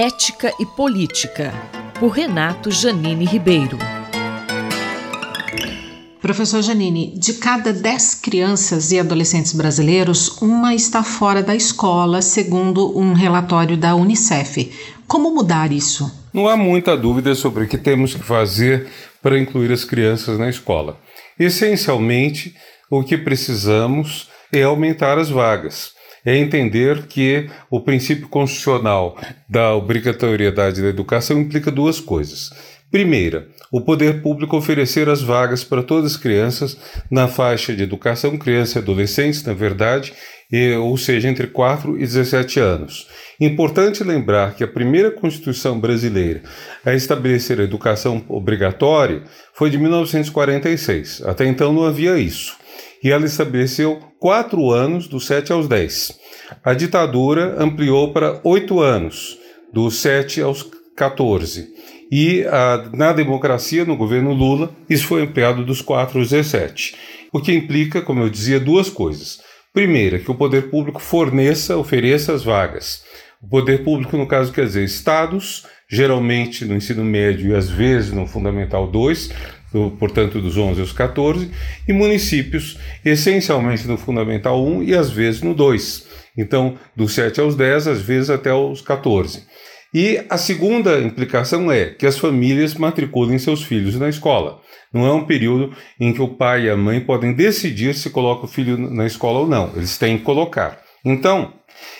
Ética e Política, por Renato Janine Ribeiro. Professor Janine, de cada 10 crianças e adolescentes brasileiros, uma está fora da escola, segundo um relatório da Unicef. Como mudar isso? Não há muita dúvida sobre o que temos que fazer para incluir as crianças na escola. Essencialmente, o que precisamos é aumentar as vagas. É entender que o princípio constitucional da obrigatoriedade da educação implica duas coisas. Primeira, o poder público oferecer as vagas para todas as crianças na faixa de educação, crianças e adolescentes, na verdade, e, ou seja, entre 4 e 17 anos. Importante lembrar que a primeira Constituição brasileira a estabelecer a educação obrigatória foi de 1946. Até então não havia isso. E ela estabeleceu quatro anos, dos 7 aos 10. A ditadura ampliou para oito anos, dos 7 aos 14. E a, na democracia, no governo Lula, isso foi ampliado dos 4 aos 17. O que implica, como eu dizia, duas coisas. Primeira, que o poder público forneça, ofereça as vagas. O poder público, no caso, quer dizer estados, geralmente no ensino médio e às vezes no Fundamental 2, do, portanto dos 11 aos 14, e municípios, essencialmente no Fundamental 1 e às vezes no 2. Então, dos 7 aos 10, às vezes até os 14. E a segunda implicação é que as famílias matriculem seus filhos na escola. Não é um período em que o pai e a mãe podem decidir se coloca o filho na escola ou não. Eles têm que colocar. Então,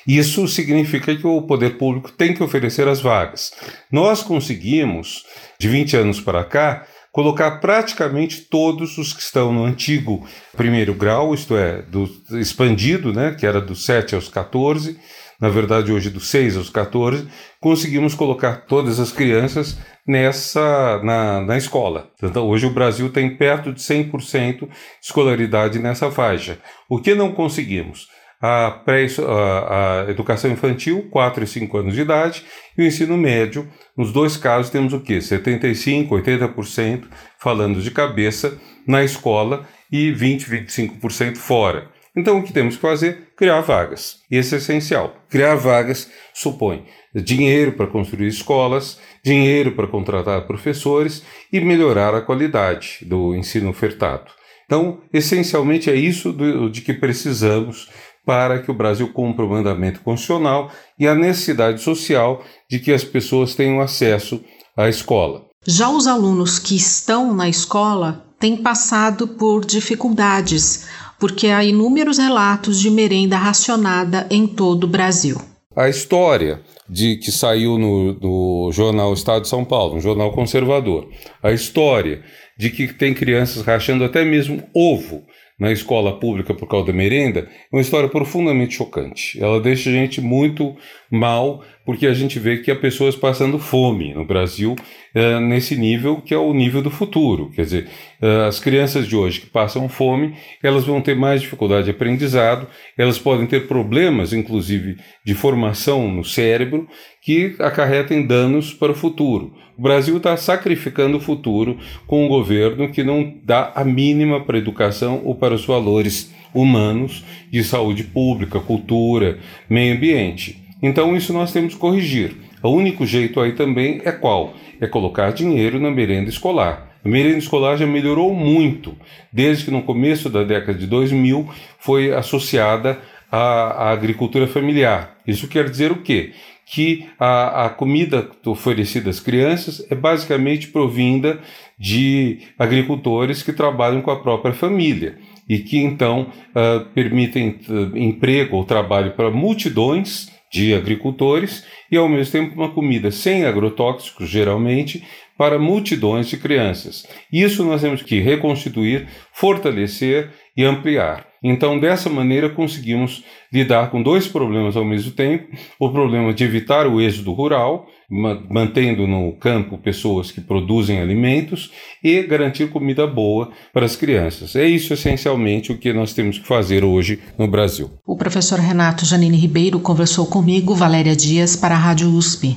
isso significa que o poder público tem que oferecer as vagas. Nós conseguimos, de 20 anos para cá, colocar praticamente todos os que estão no antigo primeiro grau, isto é, do expandido, né, que era dos 7 aos 14, na verdade hoje dos 6 aos 14, conseguimos colocar todas as crianças nessa na, na escola. Então hoje o Brasil tem perto de 100% de escolaridade nessa faixa. O que não conseguimos? A, pré, a, a educação infantil, 4 e 5 anos de idade, e o ensino médio, nos dois casos temos o quê? 75%, 80% falando de cabeça na escola e 20, 25% fora. Então, o que temos que fazer? Criar vagas. Isso é essencial. Criar vagas supõe dinheiro para construir escolas, dinheiro para contratar professores e melhorar a qualidade do ensino ofertado. Então, essencialmente é isso de que precisamos para que o Brasil cumpra o mandamento constitucional e a necessidade social de que as pessoas tenham acesso à escola. Já os alunos que estão na escola têm passado por dificuldades porque há inúmeros relatos de merenda racionada em todo o Brasil. A história de que saiu no, no, jornal Estado de São Paulo, um jornal conservador, a história de que tem crianças rachando até mesmo ovo na escola pública por causa da merenda, é uma história profundamente chocante. Ela deixa a gente muito mal, porque a gente vê que há pessoas passando fome no Brasil é, nesse nível que é o nível do futuro. Quer dizer, é, as crianças de hoje que passam fome, elas vão ter mais dificuldade de aprendizado, elas podem ter problemas, inclusive, de formação no cérebro, que acarretem danos para o futuro. O Brasil está sacrificando o futuro com um governo que não dá a mínima para a educação ou para os valores humanos de saúde pública, cultura, meio ambiente. Então, isso nós temos que corrigir. O único jeito aí também é qual? É colocar dinheiro na merenda escolar. A merenda escolar já melhorou muito, desde que no começo da década de 2000 foi associada à, à agricultura familiar. Isso quer dizer o quê? Que a, a comida oferecida às crianças é basicamente provinda de agricultores que trabalham com a própria família e que então uh, permitem uh, emprego ou trabalho para multidões de agricultores e, ao mesmo tempo, uma comida sem agrotóxicos, geralmente, para multidões de crianças. Isso nós temos que reconstituir, fortalecer e ampliar. Então, dessa maneira, conseguimos lidar com dois problemas ao mesmo tempo: o problema de evitar o êxodo rural, mantendo no campo pessoas que produzem alimentos, e garantir comida boa para as crianças. É isso essencialmente o que nós temos que fazer hoje no Brasil. O professor Renato Janine Ribeiro conversou comigo, Valéria Dias, para a Rádio USP.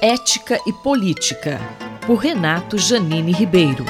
Ética e Política, por Renato Janine Ribeiro.